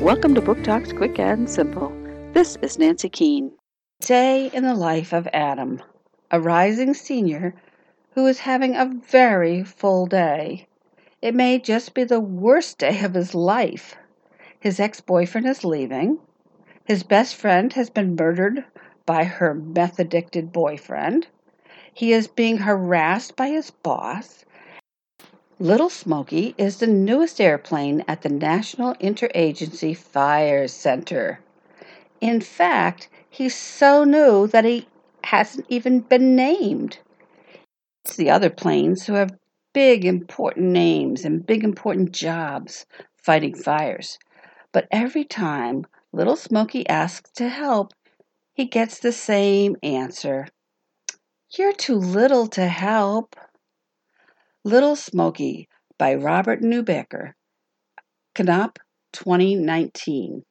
Welcome to Book Talks Quick and Simple. This is Nancy Keane. Day in the life of Adam, a rising senior who is having a very full day. It may just be the worst day of his life. His ex boyfriend is leaving. His best friend has been murdered by her meth addicted boyfriend. He is being harassed by his boss. Little Smokey is the newest airplane at the National Interagency Fire Center. In fact, he's so new that he hasn't even been named. It's the other planes who have big important names and big important jobs fighting fires. But every time Little Smokey asks to help, he gets the same answer You're too little to help. Little Smokey by Robert Neubecker. Knopf 2019.